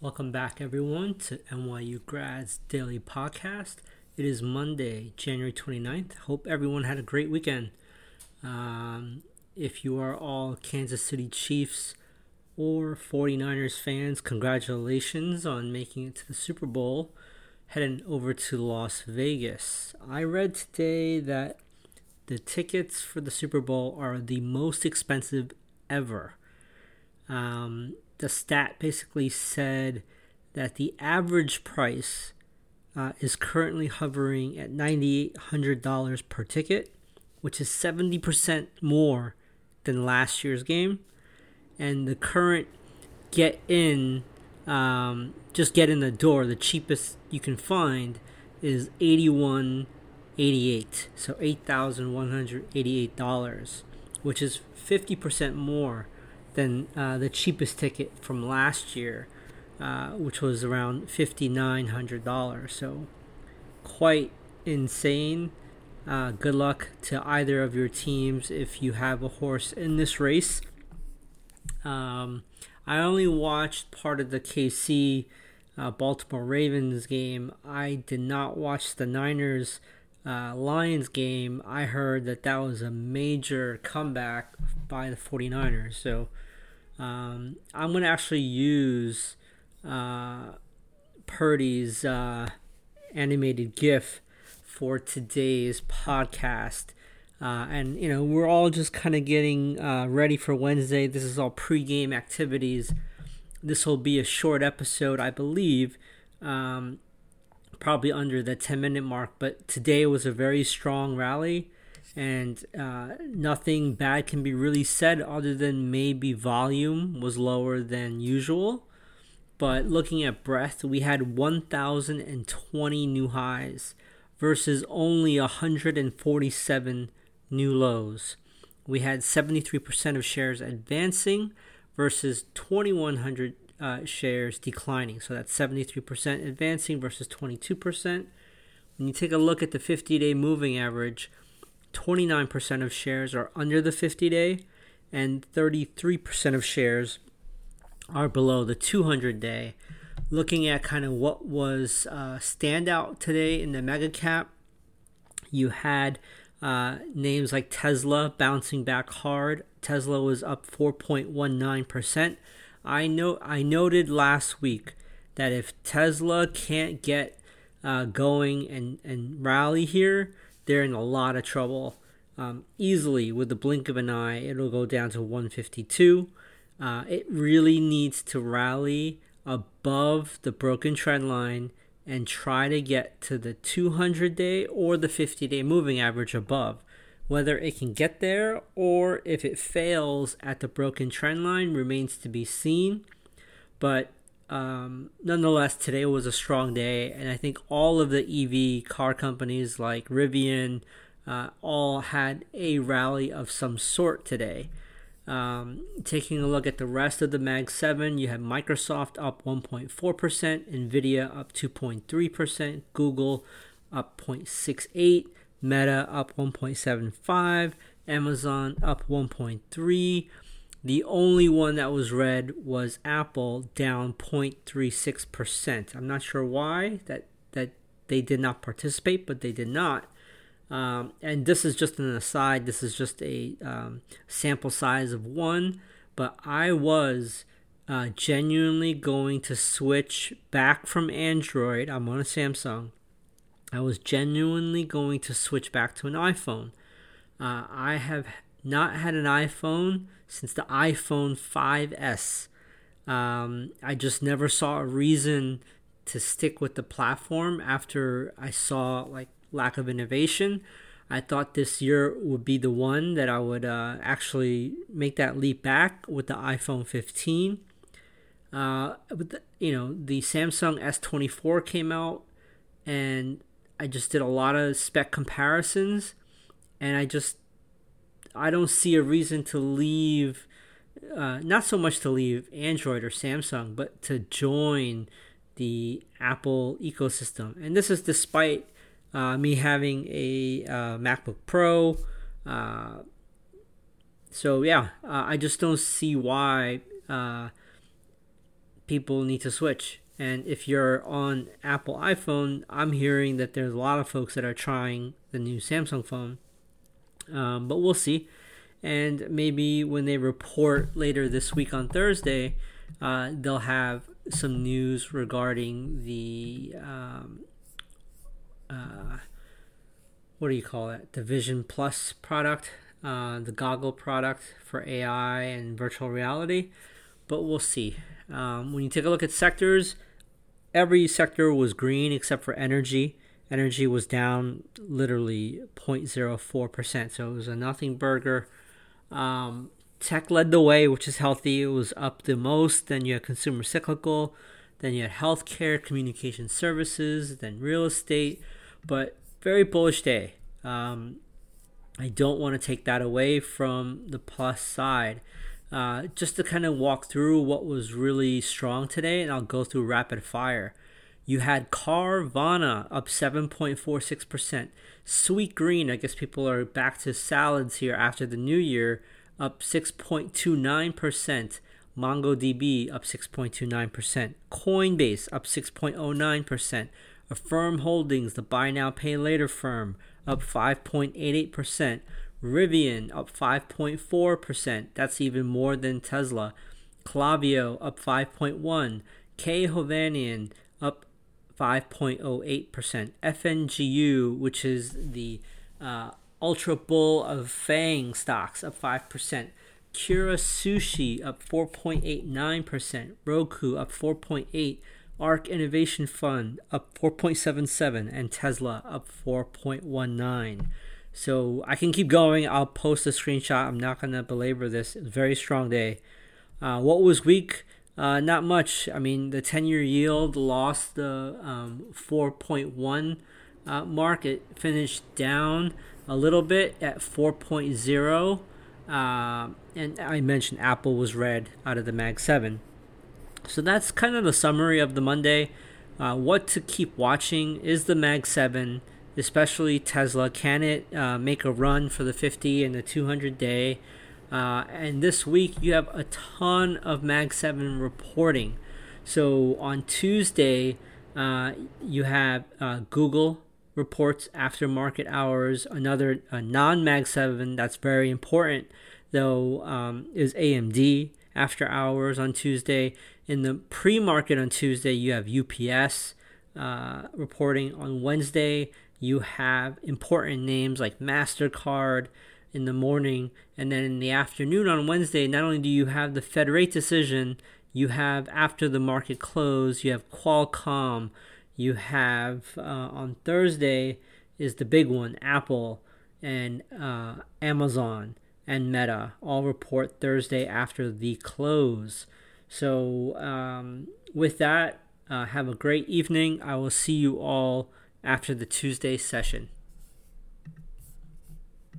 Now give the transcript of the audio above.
Welcome back, everyone, to NYU Grads Daily Podcast. It is Monday, January 29th. Hope everyone had a great weekend. Um, if you are all Kansas City Chiefs or 49ers fans, congratulations on making it to the Super Bowl, heading over to Las Vegas. I read today that the tickets for the Super Bowl are the most expensive ever. Um, the stat basically said that the average price uh, is currently hovering at $9,800 per ticket, which is 70% more than last year's game. And the current get in, um, just get in the door, the cheapest you can find is 81.88, so $8,188, which is 50% more than uh, the cheapest ticket from last year, uh, which was around $5,900. So quite insane. Uh, good luck to either of your teams if you have a horse in this race. Um, I only watched part of the KC uh, Baltimore Ravens game. I did not watch the Niners uh, Lions game. I heard that that was a major comeback by the 49ers. So um, I'm going to actually use uh, Purdy's uh, animated GIF for today's podcast. Uh, and, you know, we're all just kind of getting uh, ready for Wednesday. This is all pregame activities. This will be a short episode, I believe, um, probably under the 10 minute mark. But today was a very strong rally and uh, nothing bad can be really said other than maybe volume was lower than usual. But looking at breadth, we had 1,020 new highs versus only 147 new lows. We had 73% of shares advancing versus 2,100 uh, shares declining. So that's 73% advancing versus 22%. When you take a look at the 50 day moving average, 29% of shares are under the 50 day, and 33% of shares are below the 200 day. Looking at kind of what was uh, standout today in the mega cap, you had uh, names like Tesla bouncing back hard. Tesla was up 4.19%. I know I noted last week that if Tesla can't get uh, going and, and rally here, they're in a lot of trouble. Um, easily, with the blink of an eye, it'll go down to 152. Uh, it really needs to rally above the broken trend line and try to get to the 200 day or the 50 day moving average above. Whether it can get there or if it fails at the broken trend line remains to be seen. But um, nonetheless, today was a strong day, and I think all of the EV car companies like Rivian uh, all had a rally of some sort today. Um, taking a look at the rest of the Mag 7, you have Microsoft up 1.4%, Nvidia up 2.3%, Google up 0.68, Meta up 1.75, Amazon up 1.3. The only one that was red was Apple down 0.36%. I'm not sure why that that they did not participate, but they did not. Um, and this is just an aside. This is just a um, sample size of one. But I was uh, genuinely going to switch back from Android. I'm on a Samsung. I was genuinely going to switch back to an iPhone. Uh, I have not had an iPhone since the iPhone 5S. Um, I just never saw a reason to stick with the platform after I saw like lack of innovation. I thought this year would be the one that I would uh, actually make that leap back with the iPhone 15. Uh, but the, you know, the Samsung S24 came out, and I just did a lot of spec comparisons, and I just I don't see a reason to leave, uh, not so much to leave Android or Samsung, but to join the Apple ecosystem. And this is despite uh, me having a uh, MacBook Pro. Uh, so yeah, uh, I just don't see why uh, people need to switch. And if you're on Apple iPhone, I'm hearing that there's a lot of folks that are trying the new Samsung phone. Um, but we'll see. And maybe when they report later this week on Thursday, uh, they'll have some news regarding the um, uh, what do you call it? The Vision Plus product, uh, the goggle product for AI and virtual reality. But we'll see. Um, when you take a look at sectors, every sector was green except for energy. Energy was down literally 0.04%, so it was a nothing burger. Um, tech led the way, which is healthy. It was up the most. Then you had consumer cyclical. Then you had healthcare, communication services, then real estate. But very bullish day. Um, I don't want to take that away from the plus side. Uh, just to kind of walk through what was really strong today, and I'll go through rapid fire. You had Carvana up 7.46%. Sweetgreen, I guess people are back to salads here after the new year, up 6.29%. MongoDB up 6.29%. Coinbase up 6.09%. Affirm Holdings, the buy now pay later firm, up 5.88%. Rivian up 5.4%. That's even more than Tesla. Klaviyo up 5.1. K Hovnanian up 5.08%. FNGU, which is the uh, ultra bull of FANG stocks, up 5%. Kura Sushi up 4.89%. Roku up 4.8. ARK Innovation Fund up 4.77 and Tesla up 4.19. So I can keep going. I'll post a screenshot. I'm not to belabor this. Very strong day. Uh, what was weak? Uh, not much. I mean, the 10 year yield lost the um, 4.1 uh, mark. It finished down a little bit at 4.0. Uh, and I mentioned Apple was red out of the Mag 7. So that's kind of the summary of the Monday. Uh, what to keep watching is the Mag 7 especially Tesla. Can it uh, make a run for the 50 and the 200 day? Uh, and this week you have a ton of Mag 7 reporting. So on Tuesday, uh, you have uh, Google reports after market hours. Another non Mag 7 that's very important, though, um, is AMD after hours on Tuesday. In the pre market on Tuesday, you have UPS uh, reporting on Wednesday you have important names like MasterCard in the morning, and then in the afternoon on Wednesday, not only do you have the Fed rate decision, you have after the market close, you have Qualcomm, you have uh, on Thursday is the big one, Apple and uh, Amazon and Meta all report Thursday after the close. So, um, with that, uh, have a great evening. I will see you all after the Tuesday session.